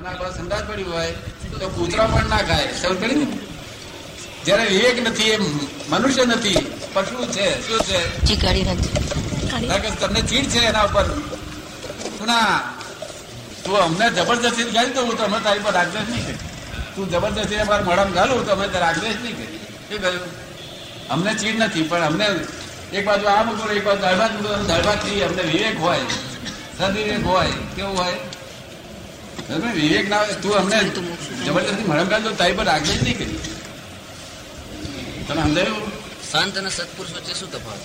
અને બસ સંદાસ પડ્યું હોય તો કૂતરા પણ ના ખાય. સમજ જયારે વિવેક નથી એ મનુષ્ય નથી પશુ છે શું છે? તમને ચીડ છે એના ઉપર. ના તું અમને જબરદસ્તી ગાલી તો હું તો અમે તારી પર રાગદ્વેષ નહીં કરી. તું જબરદસ્તી અમારા મોઢામાં ગાલું તો અમે રાગદ્વેષ નહીં કરી. શું કહ્યું અમને ચીડ નથી પણ અમને એક બાજુ આ મૂકો એક બાજુ દાળ ભાત મૂકો દાળ ભાતથી અમને વિવેક હોય સદવિવેક હોય કેવું હોય? તમે વિવેક ના તું અમને જબરદસ્તી મળમ તો તારી પર રાગદ્વેષ નહીં કરી તને સમજાયું? સંત અને સત્પુરુષ વચ્ચે શું તફાવત?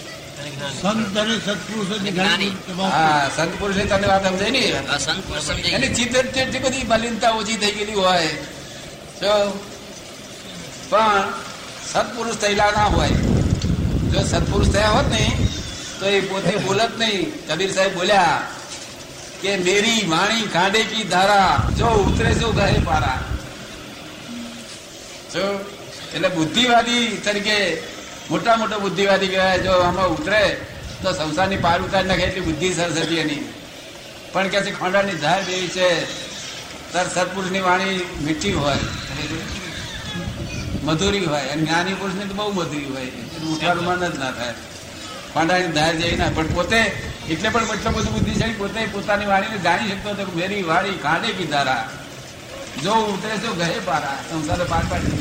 સંત અને સત્પુરુષોની હા સંત પુરુષે તને વાત સમજાય ને સંત પુરુષ સમજાઈ એની ચિત્ત જેટલી બધી મલિનતા ઓછી થઈ ગયેલી હોય જો. પણ સત્પુરુષ થયેલા ના હોય. જો સત્પુરુષ થયા હોત ને તો એ પોતે બોલત નહીં. કબીર સાહેબ બોલ્યા કે મેરી વાણી કાંડે કી ધારા? જો ઉતરે જો ગહે પારા. જો, એટલે બુદ્ધિવાદી તરીકે મોટા મોટા બુદ્ધિવાદી કહેવાય. જો આમાં ઉતરે, તો સંસારની પાર ઉતારી નાખે એટલી બુદ્ધિ સરસ હતી એની. પણ કે છે ખોંડાની ધાર જેવી છે, તાર સત્પુરુષની વાણી મીઠી હોય. મધુરી હોય. અને જ્ઞાની પુરુષની તો બહુ મધુરી હોય. એનું ઉઠાડું મન જ ના થાય. ખોંડાની ધાર જેવી ના. પણ પોતે એટલે પણ એટલો બધું બુદ્ધિશાળી પોતે પોતાની વાણીને જાણી શકતો હતો કે મેરી વાણી કાઢે પીધારા. જો ઉતરે તો ગહે પારા. સંસાર પાર પાડી.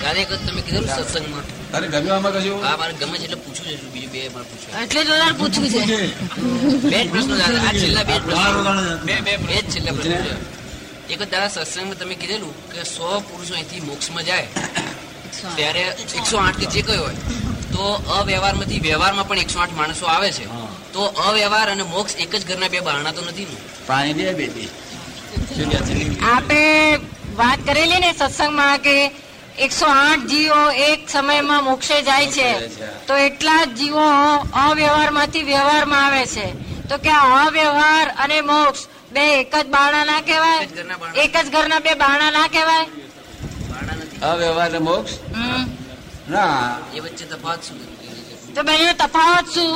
ત્યારે એક તમે કીધું સત્સંગમાં. તારે ગમ્યું આમાં કશું? આ મારે ગમે છે એટલે પૂછવું છે બીજું બે એટલે પૂછવું છે. બે પ્રશ્નો દાદા આ છેલ્લા બે બે બે બે જ છેલ્લા પ્રશ્નો એક દાદા સત્સંગમાં તમે કીધેલું કે સો પુરુષો અહીંથી મોક્ષમાં જાય. ત્યારે એકસો આઠ કે જે કયો હોય. તો અવ્યવહારમાંથી વ્યવહારમાં પણ એકસો આઠ માણસો આવે છે. તો અવ્યવહાર અને મોક્ષ એક જ ઘરના બે બારણા તો નથી ને? પાણી બે બેટી? આપણે વાત કરેલી ને સત્સંગમાં કે એકસો આઠ જીવો એક સમયમાં મોક્ષે જાય છે. તો એટલા જ જીવો અવ્યવહારમાંથી વ્યવહારમાં આવે છે. તો કે અવ્યવહાર અને મોક્ષ બે એક જ બારણા ના કહેવાય? એક જ ઘરના બે બારણા ના કહેવાય? અવ્યવહાર મોક્ષ? હમ. ના એ વચ્ચે તફાવત શું તો બેનો તફાવત શું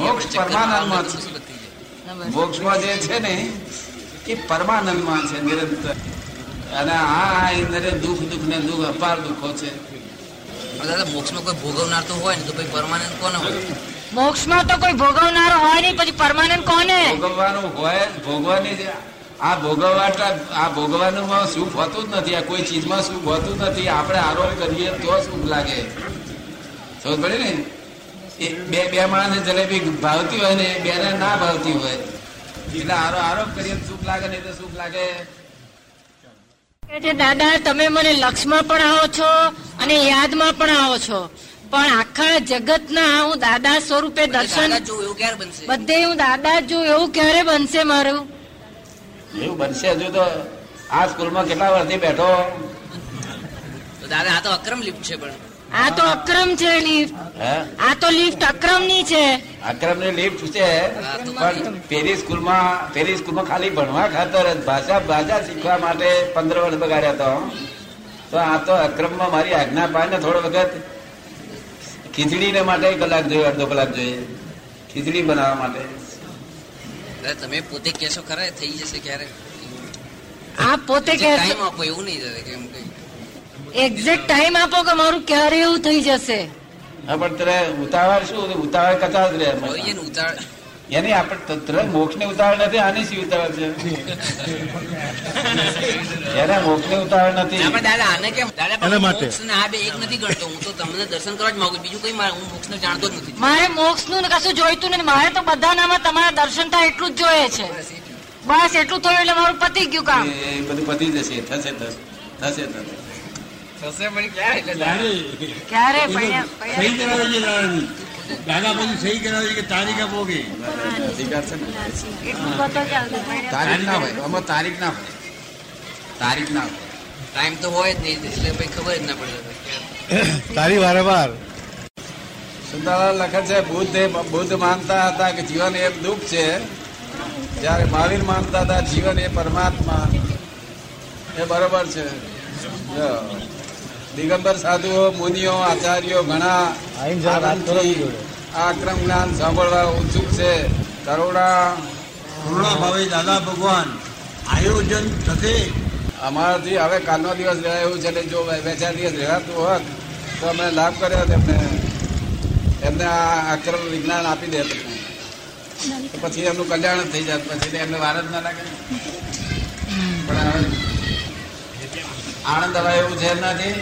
મોક્ષ પરમાનંદમાં છે. મુસીબત થઈ જાય. મોક્ષમાં જે છે ને એ પરમાનંદમાં છે નિરંતર અને આ અંદર દુઃખ દુઃખ ને દુઃખ અપાર દુઃખો છે દાદા મોક્ષમાં કોઈ ભોગવનાર તો હોય ને તો પછી પરમાનંદ કોને હોય મોક્ષમાં તો કોઈ ભોગવનારો હોય નહીં પછી પરમાનન્ટ કોને ભોગવવાનું હોય ભોગવાની જે આ ભોગવવાટા આ ભોગવવાનું સુખ હોતું જ નથી. આ કોઈ ચીજમાં સુખ હોતું જ નથી. આપણે આરોપ કરીએ તો સુખ લાગે. સમજ પડે ને બે બે માણસને જલેબી ભાવતી હોય ને બે ને ના ભાવતી હોય. એટલે આરો આરોપ કરીએ સુખ લાગે નહીં તો સુખ લાગે. છે, દાદા તમે મને લક્ષમાં પણ આવો છો અને યાદમાં પણ આવો છો. પણ આખા જગતના હું દાદા સ્વરૂપે દર્શન બધે હું દાદા જો એવું ક્યારે બનશે મારું? એવું બનશે? હજુ તો આ સ્કૂલમાં કેટલા વર્ષથી બેઠો? તો દાદા આ તો અક્રમ લિફ્ટ છે પણ. આ તો અક્રમ છે લિફ્ટ. આ તો લિફ્ટ અક્રમની છે. અક્રમની લિફ્ટ છે પણ પેરી સ્કૂલમાં પેલી સ્કૂલમાં ખાલી ભણવા ખાતર ભાષા ભાષા શીખવા માટે પંદર વર્ષ બગાડ્યા તો. તો આ તો અક્રમમાં મારી આજ્ઞા પાય ને થોડો વખત ખીચડી ને માટે કલાક જોઈએ અડધો કલાક જોઈએ. ખીચડી બનાવવા માટે. દાદા તમે પોતે કેશો ખરા? થઈ જશે ક્યારે? આ પોતે કે ટાઈમ આપો એવું નહીં દાદા કે એમ કઈ. એક્ઝેક્ટ ટાઈમ આપો કે મારું ક્યારે એવું થઈ જશે? હા પણ તારે ઉતાવળ શું? ઉતાવળ કચાશ રહે ઉતાવળ એની આપણે તંત્ર મોક્ષની ઉતાવળ નથી આની શી ઉતાવળ છે? એને મોક્ષની ઉતાવળ નથી. આપણે દાદા આને કેમ? દાદા માટે. મોક્ષ આ બે એક નથી ગણતો હું તો તમને દર્શન કરવા જ માંગુ બીજું કઈ હું મોક્ષ ને જાણતો જ નથી. મારે મોક્ષનું કશું જોઈતું નથી. મારે તો બધાનામાં તમારા દર્શન થાય એટલું જ જોઈએ છે. બસ એટલું. થયું એટલે મારું પતી ગયું કામ. એ બધું પતી જશે. થશે થશે. થશે થશે. થશે પણ ક્યારે? ક્યારે? પૈયા- સહી કરાવે કે તારીખ આપો કે અધિકાર છે ને. તારીખ ના હોય આમાં તારીખ ના હોય. તારીખ ના હોય. ટાઈમ તો હોય જ નહીં એટલે ભાઈ ખબર જ ના પડે તારી વારંવાર. સુંદરલાલ લખે છે બુદ્ધ એ- બુદ્ધ માનતા હતા કે જીવન એ દુઃખ છે. જ્યારે મહાવીર માનતા હતા જીવન એ પરમાત્મા. એ બરોબર છે. જો. દિગંબર સાધુઓ મુનિઓ આચાર્યો ઘણા આક્રમ જ્ઞાન સાંભળવા ઉત્સુક છે. કરોડા કરુણા ભાવે દાદા ભગવાન આયોજન થશે. અમારાથી હવે કાલનો દિવસ રહ્યા એવું છે એટલે જો બે ચાર દિવસ રહેવાતું હોત તો અમે લાભ કર્યો હોત એમને. એમને આ આક્રમ વિજ્ઞાન આપી દે પછી એમનું કલ્યાણ થઈ જાત. પછી એમને વાર જ ના લાગે. પણ આણંદ આનંદ હવે એવું છે એમનાથી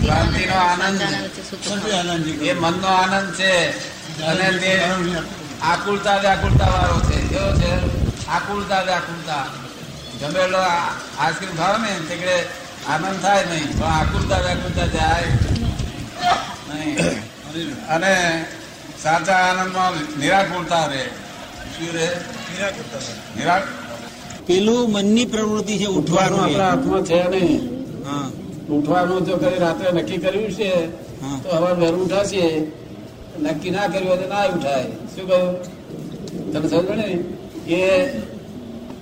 ક્રાંતિનો આનંદ એ મનનો આનંદ છે અને તે આકુલતા વ્યાકુલતા વાળો છે કેવો છે આકુલતા વ્યાકુલતા જમેલો આઈસ્ક્રીમ ખાવ ને તે આનંદ થાય નહીં પણ આકુલતા વ્યાકુલતા જાય નહીં અને સાચા આનંદમાં નિરાકુલતા રહે. શું રહે નિરા પેલું મનની પ્રવૃત્તિ છે ઉઠવાનું ઉઠવાનું આપણા હાથમાં છે નહીં હા ઉઠવાનું જો કઈ રાત્રે નક્કી કર્યું છે. તો હવે વહેલું ઉઠાશે. નક્કી ના કર્યું હોય તો ના ઉઠાય. શું કહ્યું તમે સમજો ને? એ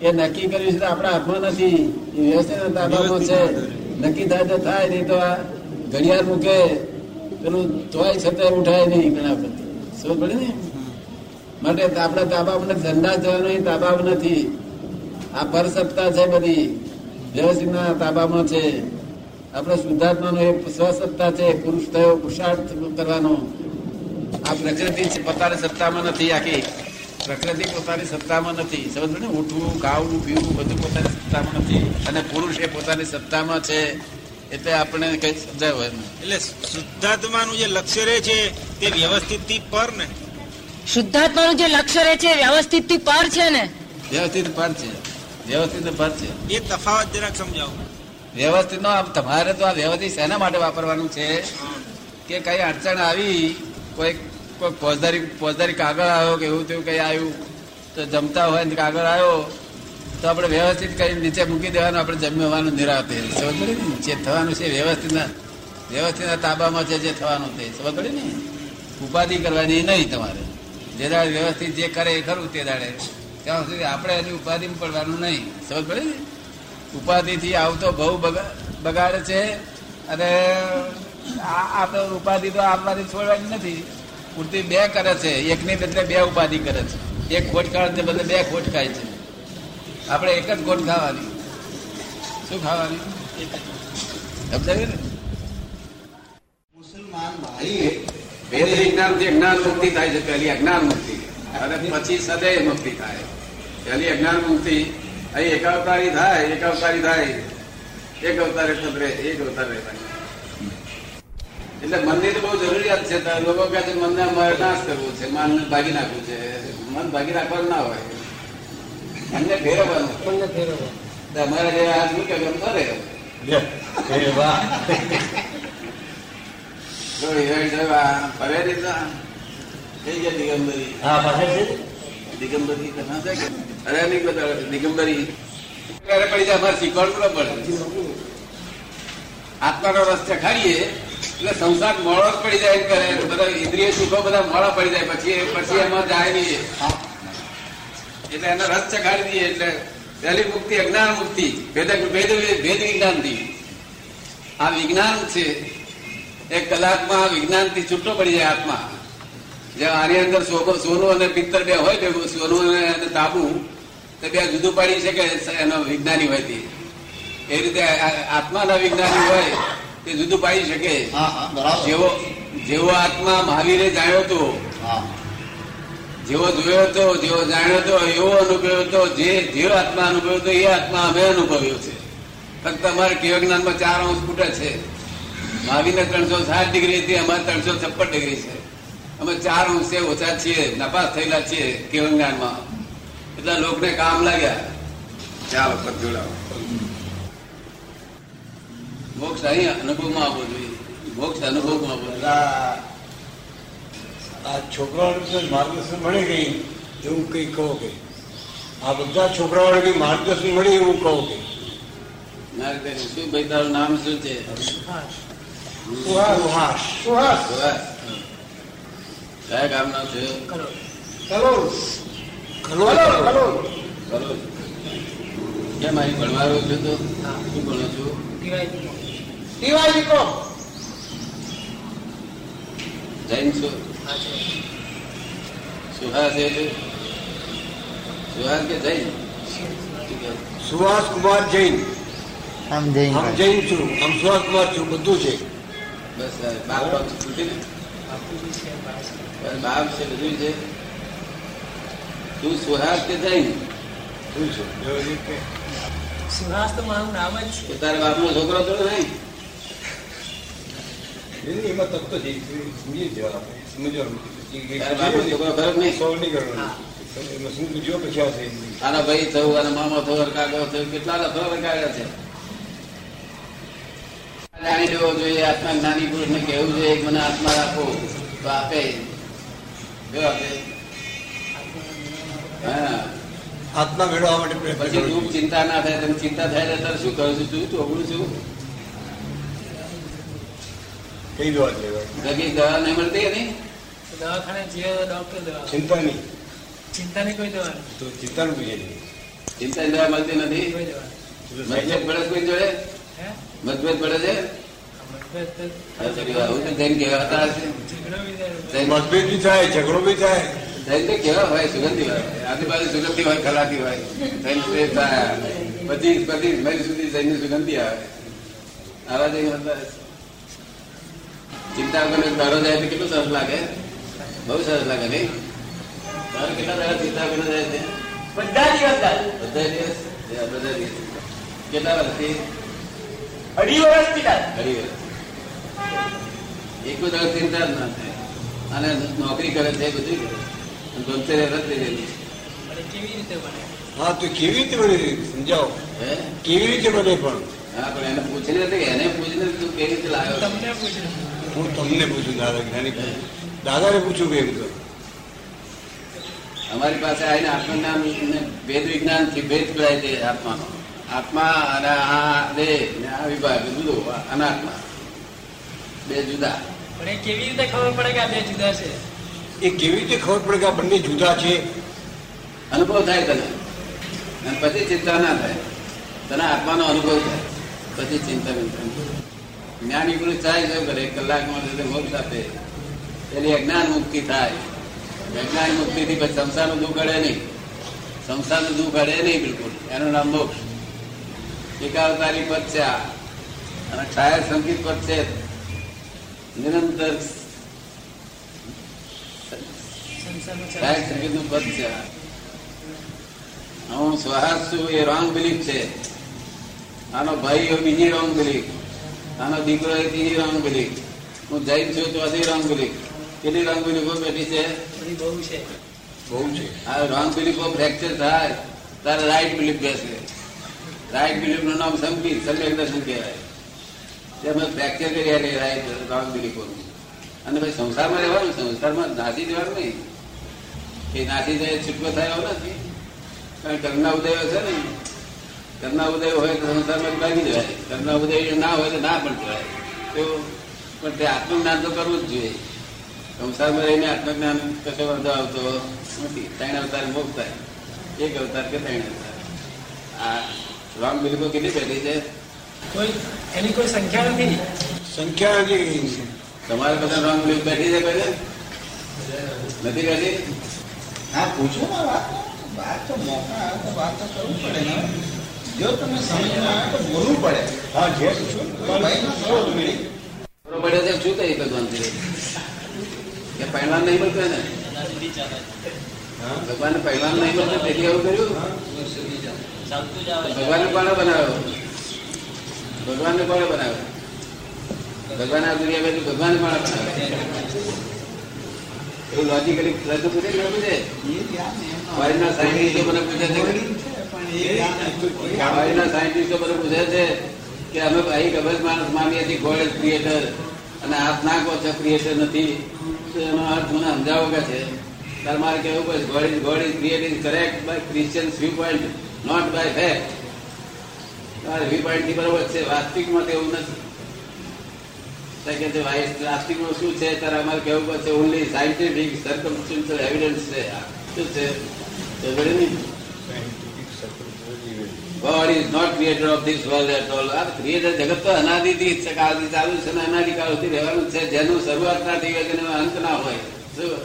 એ નક્કી કર્યું છે આપણા હાથમાં નથી. એ વ્યવસ્થિત તાબામાં છે. નક્કી થાય તો થાય નહીં તો આ ઘડિયાળ મૂકે. પેલું તોય છતાં ઉઠાય નહીં ઘણા બધા સમજ પડે ને? માટે આપણા તાબામાં નથી ધંધા જવાનો એ તાબામાં નથી. આ પર સત્તા છે બધી. વ્યવસ્થિતના તાબામાં છે. આપણે શુદ્ધાત્માનો એ સ્વસત્તા છે પુરુષ થયો પુરુષાર્થ કરવાનો આ પ્રકૃતિ પોતાની સત્તામાં નથી આખી પ્રકૃતિ પોતાની સત્તામાં નથી. સમજ ને ઉઠવું ખાવું પીવું બધું પોતાની સત્તામાં નથી. અને પુરુષ એ પોતાની સત્તામાં છે એટલે આપણે કઈ સમજાય હોય ને એટલે શુદ્ધાત્માનું જે લક્ષ્ય રહે છે તે વ્યવસ્થિતથી પર ને? શુદ્ધાત્માનું જે લક્ષ્ય રહે છે વ્યવસ્થિતથી પર છે ને? વ્યવસ્થિત પર છે. વ્યવસ્થિત પર છે. એ તફાવત જરાક સમજાવો. વ્યવસ્થિત નો તમારે તો આ વ્યવસ્થિત શેના માટે વાપરવાનું છે? કે કઈ અડચણ આવી? કોઈ કોઈ ફોજદારી ફોજદારી કાગળ આવ્યો કે એવું તેવું કઈ આવ્યું? તો જમતા હોય ને કાગળ આવ્યો, તો આપણે વ્યવસ્થિત કઈ નીચે મૂકી દેવાનું, આપણે જમવાનું નિરાતે. સમજ જે થવાનું છે વ્યવસ્થિતના વ્યવસ્થિતના તાબામાં છે જે થવાનું તે. સમજ પડે ને? ઉપાધિ કરવાની નહીં તમારે. જે દાડે વ્યવસ્થિત જે કરે એ ખરું તે દાડે. ત્યાં સુધી આપણે એની ઉપાધિમાં પડવાનું નહીં. સમજ પડે ને? ઉપાધિથી આવતો બહુ બગા- બગાડે છે અને આ તો ઉપાધિ તો આપવાની છોડવાની નથી. પૂરતી બે કરે છે. એકની બદલે બે ઉપાધિ કરે છે. એક ખોટ ખાવાને બદલે બે ખોટ ખાય છે. આપણે એક જ ખોટ ખાવાની. શું ખાવાની? સમજાયું ને? વેદ વિજ્ઞાનથી અજ્ઞાન મુક્તિ થાય છે. પહેલી અજ્ઞાન મુક્તિ. અને પછી સદૈવ મુક્તિ થાય. પહેલી અજ્ઞાન મુક્તિ અહીં એક અવતારી થાય એક અવતારી થાય. એક અવતારે ખતરે એક અવતારે થાય. એટલે મનની તો બહુ જરૂરિયાત છે લોકો કહે છે મનને અમારે નાશ કરવો છે મન ભાગી નાખવું છે. મન ભાગી નાખવાનું ના હોય. મનને ફેરવવાનું. મનને ફેરવવાનું. અમારે જે આ શું કે ફરે ગયા દિગંબરી. દિગંબરી તો ના થાય નહીં બધા દિગંબરી પડી જાય અમારે શીખવાડવું ન પડે. આત્માનો રસ ચખાડીએ એટલે સંસાર મોડો જ પડી જાય કરે. બધા ઇન્દ્રિય સુખો બધા મોડા પડી જાય, પછી પછી એમાં જાય નહીં એટલે એનો રસ ચખાડી દઈએ એટલે પહેલી મુક્તિ અજ્ઞાન મુક્તિ, ભેદ ભેદ ભેદ વિજ્ઞાનથી આ વિજ્ઞાન છે એક કલાકમાં આ વિજ્ઞાનથી છૂટો પડી જાય આત્મા. જે આની અંદર સોનું અને પિત્તર બે હોય, ભેગું સોનું અને અને તાંબુ તો બે જુદું પાડી શકે એનો વિજ્ઞાની હોય તે. એ રીતે આત્માના વિજ્ઞાની હોય તે જુદું પાડી શકે. જેવો જેવો આત્મા મહાવીરે જાણ્યો હતો જેવો જોયો હતો જેવો જાણ્યો હતો એવો અનુભવ્યો હતો જે જે આત્મા અનુભવ્યો હતો એ આત્મા અમે અનુભવ્યો છે. ફક્ત અમારે કેવ જ્ઞાનમાં ચાર અંશ ફૂટે છે. મહાવીરને ત્રણસો સાત ડિગ્રી હતી અમારે ત્રણસો છપ્પન ડિગ્રી છે. અમે ચાર અંશે ઓછા છીએ નપાસ થયેલા છીએ કેવ જ્ઞાનમાં એટલા લોકને કામ લાગ્યા ચાલો પર જોડાવો મોક્ષ અહીં અનુભવમાં આવવો જોઈએ મોક્ષ અનુભવમાં આવવો જોઈએ આ આ છોકરાઓને તો માર્ગદર્શન મળે ગઈ એવું કઈ કહો કે આ બધા છોકરાઓને કઈ માર્ગદર્શન મળે એવું કહો કે નારદન, શું ભાઈ તારું નામ શું છે સુહાસ સુહાસ સુહાસ. કયા ગામનો છે ખલો ભલો. કેમ અહીં ભણવા આવ્યો છો તો? શું ભણો છો? જૈન છો? સુહાસ એટલે સુહાસ કે જૈન? સુહાસ કુમાર જૈન. આમ જૈન છું. આમ સુહાસ કુમાર છું. બધું છે. બસ બાપ બાપ છે બધું છે. તું સુહાસ કે જૈન? સુહાસ તો મારું નામ જ છે. તારા બાપ નો છોકરો તો નહીં? એમાં સમજી જવા સમજવાનું સોલ્વ કરવાનું. શું પૂછ્યો પછી આવશે આનો ભાઈ થયું અને મામો થયો કાકો થયો કેટલા છે? જાણી લેવો જોઈએ આત્મા જ્ઞાની પુરુષને કહેવું જોઈએ કે મને આત્મા રાખો. તો આપે. જો આપે. આત્મા મેળવવા માટે પછી તું ચિંતા ના થાય તમે ચિંતા થાય તો શું કરું છું? તું ચોગડું છું કઈ દવા જગી દવા નહીં મળતી કે નહીં દવાખાને જે ડોક્ટર દવા ચિંતા નહીં ચિંતાની કોઈ દવા નહીં. તો ચિંતાનું પૂછે નહીં. ચિંતા દવા મળતી નથી? મતભેદ પડે કોઈ જોડે? હે? મતભેદ પડે છે. મતભેદ બી થાય ઝઘડો બી થાય. જૈન કેવા હોય સુગંધી હોય. આજુબાજુ સુગંધી હોય ખલાતી હોય. જૈન પચીસ પચીસ મહિલ સુધી જૈનની સુગંધી આવે. આવા જૈન ચિંતા વગર દાડો જાય તો કેટલું સરસ લાગે? બહુ સરસ લાગે નહીં? તારે કેટલા દાડા ચિંતા વગર જાય છે? બધા દિવસ. બધા દિવસ? બધા દિવસ. કેટલા વર્ષથી? અઢી વર્ષથી થાય. ઘણી વાર. એક દાડો ચિંતા જ ના થાય. અને નોકરી કરે છે બધું કરે અને ગમતે રત લીધેલી પણ એ કેવી રીતે બને? હા તો કેવી રીતે બને સમજાવો. હે? કેવી રીતે બને પણ? હા પણ એને પૂછીને તો એને પૂછીને તું કેવી રીતે લાવ્યો તમને પૂછ્યું હું તમને પૂછું દાદા જ્ઞાની દાદાને પૂછું કે એમ તો અમારી પાસે આવીને આત્મજ્ઞાન ને ભેદ વિજ્ઞાનથી ભેદ પડાય છે આત્માનો. આત્મા અને આ દેહ ને આ વિભાગ જુદો અનાત્મા. બે જુદા. પણ એ કેવી રીતે ખબર પડે કે આ બે જુદા છે? એ કેવી રીતે ખબર પડે કે આ બંને જુદા છે? અનુભવ થાય તને. અને પછી ચિંતા ના થાય. તને આત્માનો અનુભવ થાય. પછી ચિંતા થાય. જ્ઞાની પુરુષ થાય છે કરે? કલાકમાં મોક્ષ આપે. એની અજ્ઞાન મુક્તિ થાય. અજ્ઞાન મુક્તિ થી પછી સંસારનું દુઃખ અડે નહીં. સંસારનું દુઃખ અડે નહીં બિલકુલ. એનું નામ મોક્ષ. એકાવતારી પદ છે અને છાયા સંગીત પદ છે. નિરંતર પદ છે. હું સ્વહાસ છું એ રોંગ બિલીફ છે. આનો ભાઈ એ બીજી રોંગ બિલીફ આનો દીકરો એ ત્રીજી રોંગ બિલીફ હું જૈન છું તો હજી રોંગ બિલીફ કેટલી રોંગ બિલીફો બેઠી છે? બહુ છે. બહુ છે. આ રોંગ બિલીફો ફ્રેક્ચર થાય તારે રાઈટ બિલીફ બેસે. રાઈટ બિલીફનું નામ સમજી સમ્યક દર્શન કહેવાય? તેમાં ફ્રેક્ચર કરી રાઈટ રોંગ બિલીફોનું અને ભાઈ સંસારમાં રહેવાનું સંસારમાં નાસી જવાનું નહીં. કે નાસી જાય છૂટકો થાય એવો નથી. કારણ કર્મના ઉદયો છે ને કર્મના ઉદય હોય તો સંસારમાં ભાગી જવાય. કર્મના ઉદય ના હોય તો ના પણ જવાય. તો પણ તે આત્મજ્ઞાન તો કરવું જ જોઈએ. સંસારમાં રહીને આત્મજ્ઞાન કશો વાંધો આવતો નથી. ત્રણ અવતાર મોક્ષ થાય એક અવતાર કે ત્રણ અવતાર. આ રામ બિલકુલ કેટલી બેઠી છે? કોઈ એની કોઈ સંખ્યા નથી? સંખ્યા નથી. તમારે બધા રોંગ બિલીફ બેઠી છે કહે નથી બેઠી? હા પૂછો ને વાત. વાત તો મોકા આવે તો વાત તો કરવું પડે ને. જો તમે સમજમાં આવે તો બોલવું પડે. હા જે પડે છે શું કહી ભગવાન શ્રી કે પહેલા નહીં મળતો ને? ભગવાન પહેલા નહીં મળતો તેથી એવું કર્યું? ભગવાનને કોણે બનાવ્યો? ભગવાનને કોણે બનાવ્યો? ભગવાન આ દુનિયા ભગવાન કોણે બનાવ્યો? પૂછે કે મને છે કે મને અમે અહીં ગભર માણસ માનીએ છીએ ગોડ ઇઝ ક્રિએટર અને આપ ના કહો છો ક્રિએટર નથી. તો એનો અર્થ મને સમજાવો કે છે. તાર મારે કહેવું પડે God is God is create is correct by Christian view point not by fact view પોઈન્ટથી બરોબર છે, વાસ્તવિકમાં તો એવું નથી. કે છે ભાઈ વાસ્તવિકમાં શું છે ત્યારે અમારે કહેવું પડશે ઓનલી સાયન્ટિફિક સર્કમસ્ટન્શિયલ એવિડન્સ છે. શું છે? God is not creator of this world at all. આ ક્રિએટર જગત તો અનાદિથી છે, કાળથી ચાલુ છે ને અનાદિકાળથી રહેવાનું છે. જેનું શરૂઆત ના થઈ હોય તેનો અંત ના હોય. શું?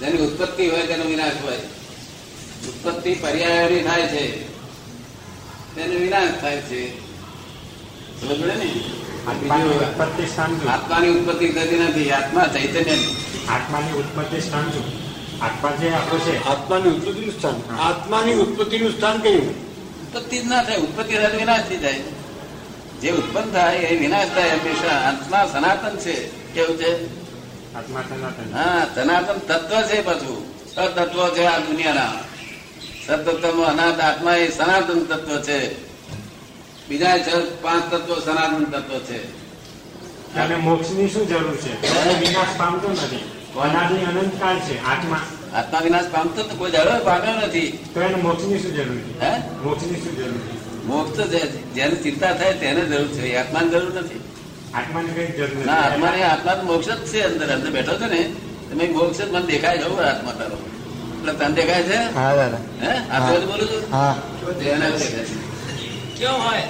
જેની ઉત્પત્તિ હોય તેનો વિનાશ હોય. ઉત્પત્તિ પર્યાયની થાય છે. તેનો વિનાશ થાય છે. સમજ ને? ઉત્પત્તિ સ્થાન આત્માની ઉત્પત્તિ થતી નથી આત્મા ચૈતન્ય આત્માની ઉત્પત્તિ સ્થાન શું આત્મા જે આપણો છે. આત્માની ઉત્પત્તિનું સ્થાન. આત્માની ઉત્પત્તિનું સ્થાન કયું? ઉત્પત્તિ જ ના થાય ઉત્પત્તિ થાય વિનાશ થઈ જાય. જે ઉત્પન્ન થાય એ વિનાશ થાય હંમેશા. આત્મા સનાતન છે કેવું છે? આત્મા સનાતન. હા સનાતન તત્વ છે પાછું. સતત્વ છે આ દુનિયાના. સતત્વ અનાથ આત્મા એ સનાતન તત્વ છે. બીજા છ પાંચ તત્વો સનાતન તત્વ છે. અને મોક્ષની શું જરૂર છે? વિનાશ પામતો નથી. અનાદિ અનંતકાળ છે આત્મા. આત્મા વિનાશ પામતો તો કોઈ જરૂર પામ્યો નથી. તો એને મોક્ષની શું જરૂર છે? હે? મોક્ષની શું જરૂર છે? મોક્ષ તો જેને ચિંતા થાય તેને જરૂર છે. આત્માની જરૂર નથી. આત્માની કઈ જરૂર નથી. ના આત્માને આત્મા તો મોક્ષ જ છે અંદર. અંદર બેઠો છે ને તમે મોક્ષ જ મને દેખાય જવું આત્મા તારો. એટલે તને દેખાય છે? હા દાદા. હે? આ બોલું છું. હા. દેખાય છે? કેવો હોય?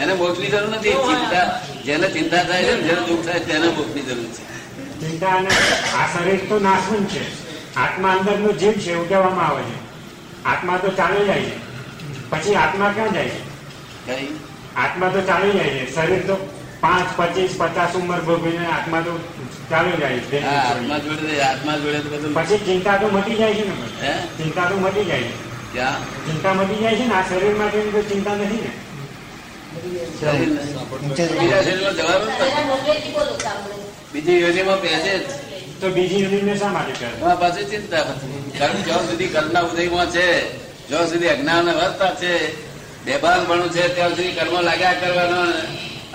એને મોક્ષની જરૂર નથી. ચિંતા જેને ચિંતા થાય છે ને, જેને દુઃખ થાય તેને મોક્ષની જરૂર છે. ચિંતા અને આ શરીર તો નાશવંત છે. આત્મા અંદરનો જીવ છે એવું કહેવામાં આવે છે. આત્મા તો ચાલી જાય છે. પછી આત્મા ક્યાં જાય છે? આત્મા તો ચાલી જાય છે. શરીર તો પાંચ પચીસ પચાસ ઉંમર ભોગવીને આત્મા તો ચાલી જાય છે. હા આત્મા જોડે આત્મા જોડે બધું પછી ચિંતા તો મટી જાય છે ને. હે? ચિંતા તો મટી જાય છે. ક્યાં ચિંતા મટી જાય છે ને આ શરીર માટે કોઈ ચિંતા નથી ને? બીજા શરીરમાં જવાનું બીજી યોજનામાં બેસે તો બીજી યોજના શા માટે કરે? પાછી ચિંતા નથી. કર્મ જ્યાં સુધી કર્મના ઉદયમાં છે જ્યાં સુધી અજ્ઞાન અવસ્થા છે બેભાનપણું છે ત્યાં સુધી કર્મ લાગ્યા કરવાનો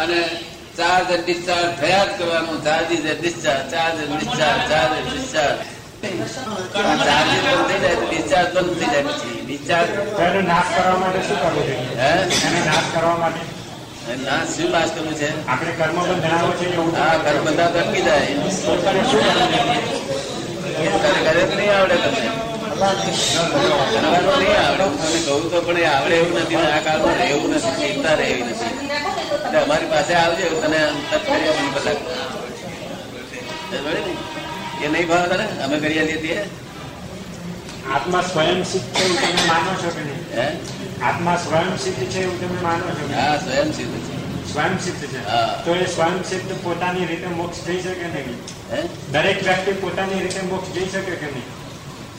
અને ચાર્જ ડિસ્ચાર્જ થયા જ કરવાનું. Charge is discharge charge discharge charge discharge. Charge બંધ થઈ જાય ડિસ્ચાર્જ બંધ થઈ જાય પછી ડિસ્ચાર્જ તો એનો નાશ કરવા માટે શું કરવું જોઈએ? નાશ કરવા માટે? ના શું નાશ કરવું છે? આપણે કર્મ બંધ છે હા કર્મ બધા અટકી જાય. તો તને શું કરવું જોઈએ તને કરે તો નહીં આવડે તમને. કરવાનું નહીં આવડે. તમને કહું તો પણ આવડે એવું નથી આ કાળમાં એવું નથી ચિંતા રહે એવી નથી. એટલે અમારી પાસે આવજો તને બધા? એ નહીં ભાવે તને અમે કરી આપીએ છીએ આત્મા સ્વયં સિદ્ધ છે એવું તમે માનો છો કે નહીં? હે? આત્મા સ્વયં સિદ્ધ છે એવું તમે માનો છો હા સ્વયં સિદ્ધ છે. સ્વયં સિદ્ધ છે. તો એ સ્વયં સિદ્ધ પોતાની રીતે મોક્ષ જઈ શકે નહીં? દરેક વ્યક્તિ પોતાની રીતે મોક્ષ જઈ શકે કે નહીં?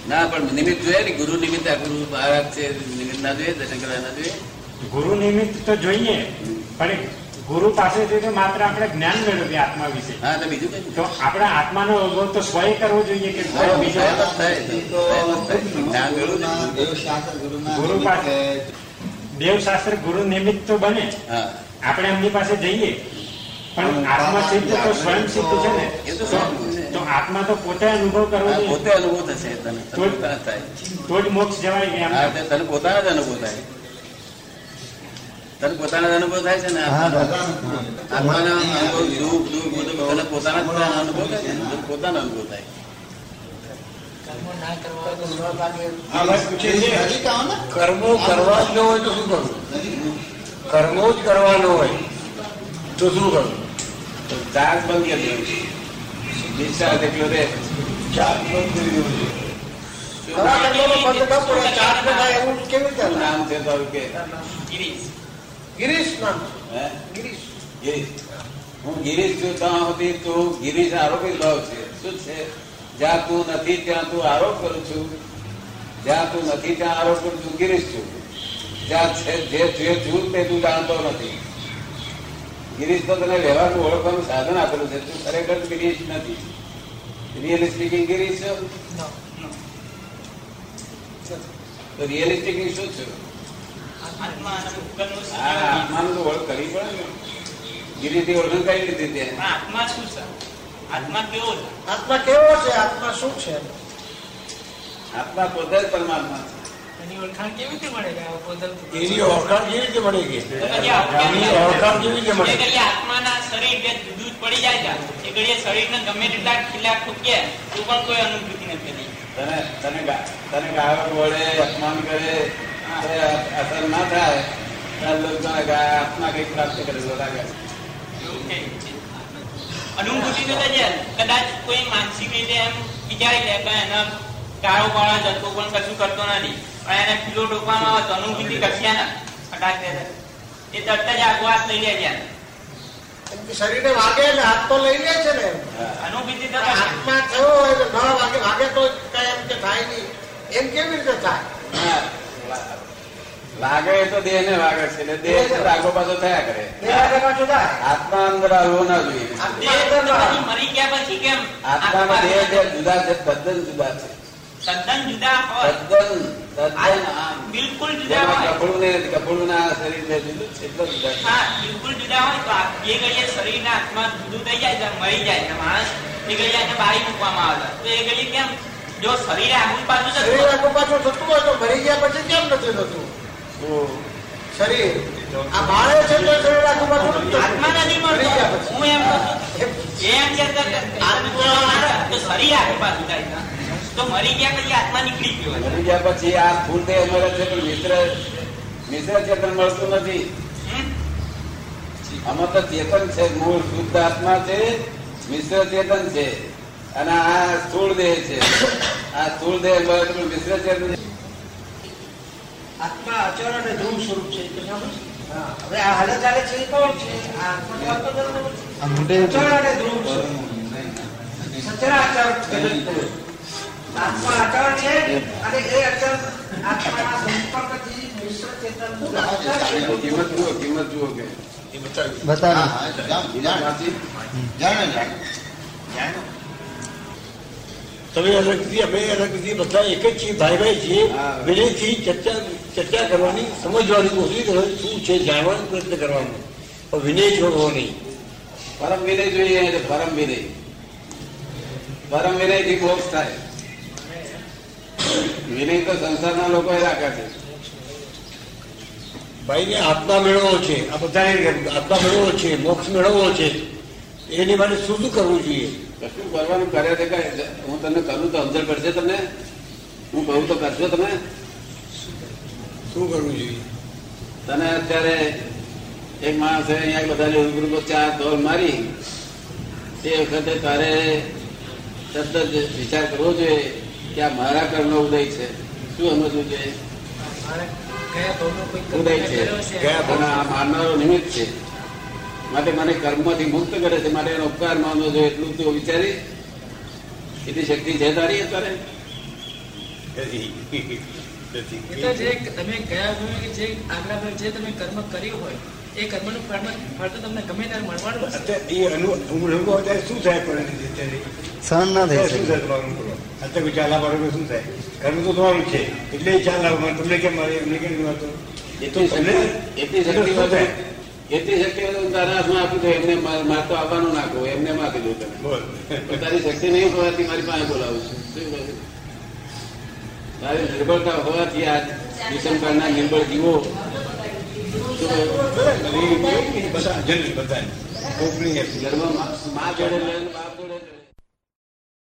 ના પણ નિમિત્ત જોઈએ ને. ગુરુ નિમિત્ત આ ગુરુ મહારાજ છે નિમિત્ત ના જોઈએ દર્શન કરવા ના જોઈએ. ગુરુ નિમિત્ત તો જોઈએ પણ ગુરુ પાસેથી તો માત્ર આપણે જ્ઞાન મેળવીએ આત્મા વિશે. હા તો બીજું કઈ તો આપણે આત્માનો અનુભવ તો સ્વયં કરવો જોઈએ કે બીજો થાય તો થાય. થાય તો થાય. જ્ઞાન મેળવું ને. દેવશાસ્ત્ર ગુરુના ગુરુ પાસે દેવશાસ્ત્ર ગુરુ નિમિત્ત તો બને. આપણે એમની પાસે જઈએ. પણ આત્મા સિદ્ધ તો સ્વયં સિદ્ધ છે ને? તો આત્મા તો પોતે અનુભવ કરવો જોઈએ. પોતે અનુભવ થશે તને. તો જ મોક્ષ જવાય તને પોતાના જ અનુભવ થાય. તને પોતાના અનુભવ થાય છે ને હા આત્માનો અનુભવ દુઃખ દુઃખ બધું તને પોતાના અનુભવ થાય છે પોતાનો અનુભવ થાય કર્મો કરવા જ ન હોય તો શું કરવું કર્મો જ કરવાનો હોય તો શું કરવું તો ચાર્જ બંધ કરી દેવું ડિસ્ચાર્જ એટલો રે ચાર બંધ કરી દેવું છે બંધ થાય એવું કેવી રીતે નામ છે તો કે ગિરીશ નામ હે? ગિરીશ. ગિરીશ. હું ગિરીશ છું ત્યાં સુધી તું ગિરીશ આરોપી ભાવ છે શું છે? જ્યાં તું નથી ત્યાં તું આરોપ કરું છું. જ્યાં તું નથી ત્યાં આરોપ કરું છું ગિરીશ છું. જ્યાં છે જે જે છું તે તું જાણતો નથી. ગિરીશ તો તને વ્યવહારનું ઓળખવાનું સાધન આપેલું છે. તું ખરેખર ગિરીશ નથી. Real speaking Girish? છો તો રિયલી સ્પીકિંગ શું છે? આત્માનું તો ઓળખ કરવી પડે ને. ગિરીથી ઓળખ કઈ લીધી તે આત્મા શું છે? આત્મા કેવો છે? આત્મા કેવો છે? આત્મા શું છે? આત્મા પોતે જ પરમાત્મા છે. એની ઓળખાણ કેવી રીતે મળે કે આ પોતે એની ઓળખાણ કેવી રીતે મળી એની ઓળખાણ કેવી રીતે એ આત્માના શરીર જ પડી જાય છે એ ઘડીએ શરીરને ગમે તેટલા ખીલા ઠોકીએ તો પણ કોઈ અનુભૂતિ નથી તને તને ગા- તને ગાળો વળે અપમાન કરે અસર ના થાય ત્યારે લોકોને આત્મા કંઈક પ્રાપ્ત કરેલો લાગે. અનુભૂતિ તો થઈ કદાચ કોઈ માનસિક રીતે એમ વિચારી લે કે એના ગાળો પાડવા જતો પણ કશું કરતો નથી પણ એને કિલો ટોકવામાં આવે તો અનુભૂતિ કરશે ને એ તરત જ આગો લઈ લે છે શરીરને વાગે એટલે હાથ તો લઈ લે છે ને અનુભૂતિ આત્મા થયો. હોય તો ન વાગે વાગે તો કઈ એમ કે થાય નહીં. એમ કેવી રીતે થાય? હા. લાગે તો દેહ ને વાગે છે એટલે દેહ આગો પાછો થયા કરે. આત્મા અંદર આવવો ના જોઈએ. દેહ મરી ગયા પછી કેમ? આત્માનો દેહ જે જુદા છે તદ્દન જુદા છે. તદ્દન જુદા હોય. તદ્દન તદ્દન બિલકુલ જુદા હોય. કપડું ને કપડું ના શરીર ને જુદું છે એટલો જુદા હા બિલકુલ જુદા હોય તો આ એ શરીર શરીરના આત્મા જુદું થઈ જાય મરી જાય માણસ એ એને બાળી મૂકવામાં આવે તો એ ઘડીએ કેમ? જો શરીર આગળ પાછું શરીર હોય, આગુ પાછું થતું હોય તો મરી ગયા પછી કેમ નથી થતું? શરીર. આ બાળે છે તો શરીર આગુ પાછું આત્મા નથી મરી ગયા મળતો પછી. હું એમ કહું છું એ એમ કે આત્મા તો શરીર આગળ બાજુ જાય તો મરી ગયા પછી આત્મા નીકળી ગયો મરી ગયા પછી આ ફૂલ દેહ મળે છે પણ મિશ્ર મિશ્ર ચેતન મળતું નથી. આમાં તો ચેતન છે મૂળ શુદ્ધ આત્મા છે મિશ્ર ચેતન છે. અને આ સ્થૂળ દેહ છે. આ સ્થૂળ દેહ મળે છે પણ મિશ્ર ચેતન આત્મા અચળ અને ધ્રુવ સ્વરૂપ છે તો સમજ હવે આ હાલત ચાલે છે એ કોણ છે આ આત્મા તો છે. અચળ અને ધ્રુવ છે સચરાચર આત્મા અચળ છે અને એ અચળ આત્માના સંપર્કથી મિશ્ર ચેતન કિંમત જુઓ કિંમત જુઓ કે જાણ. વાંચી? જાણે, જાણે. જાણે. તમે અલગથી અમે અલગથી બધા એક જ છીએ ભાઈ ભાઈ છીએ. વિનયથી ચર્ચા ચર્ચા કરવાની સમજવાની કોશિશ કરવાની શું છે જાણવાનો પ્રયત્ન કરવાનો. પણ વિનય છોડવો નહીં. પરમ વિનય જોઈએ એટલે પરમ વિનય. પરમ વિનયથી મોક્ષ થાય. વિનય તો સંસારના લોકો રાખે છે. ભાઈને આત્મા મેળવવો છે. આ બધાને આત્મા મેળવવો છે મોક્ષ મેળવવો છે. એની માટે શું શું કરવું જોઈએ? કશું કરવાનું કરે છે કઈ? હું તમને કરું તો સમજણ પડશે તમને. હું કહું તો કરશો તમે. શું કરવું જોઈએ? તને અત્યારે એક માણસે અહીંયા બધા રૂબરૂ ચાર દોર મારી. તે વખતે તારે તરત જ વિચાર કરવો જોઈએ કે આ મારા કર્મનો ઉદય છે. શું સમજવું જોઈએ ઉદય છે. કર્યો આ મારનારો નિમિત્ત છે. માટે મને કર્મમાંથી મુક્ત કરે છે માટે એનો ઉપકાર માનવો જોઈએ એટલું તું વિચારી. એટલી શક્તિ છે તારી અત્યારે? નથી નથી એ તો જે તમે ગયા કે જે આગલા ભાવે જે તમે કર્મ કર્યું હોય એ કર્મનું ફળ ફળ તો તમને ગમે ત્યારે મળવાનું એ અનુભવ અત્યારે શું થાય અત્યારે? સહન ના થઈ શું થાય તમારું બોલો અત્યારે ચાલા શું થાય? કર્મ તો તમારું છે એટલે ચાલ તમને કેમ મળે એમને કેમ વાતો એટલી શક્તિ એટલી શક્તિ એટલી શક્તિ તારા હાથમાં આપી દઉં એમને માર તો આવવાનું નાખો એમને આપી દઉં તને તારી શક્તિ નહીં હોવાથી મારી પાસે બોલાવું છું શું તારી નિર્બળતા હોવાથી આ વિષમકાળના નિર્બળ જીવો? બધા ગર્ભમાં મા જોડે લઈને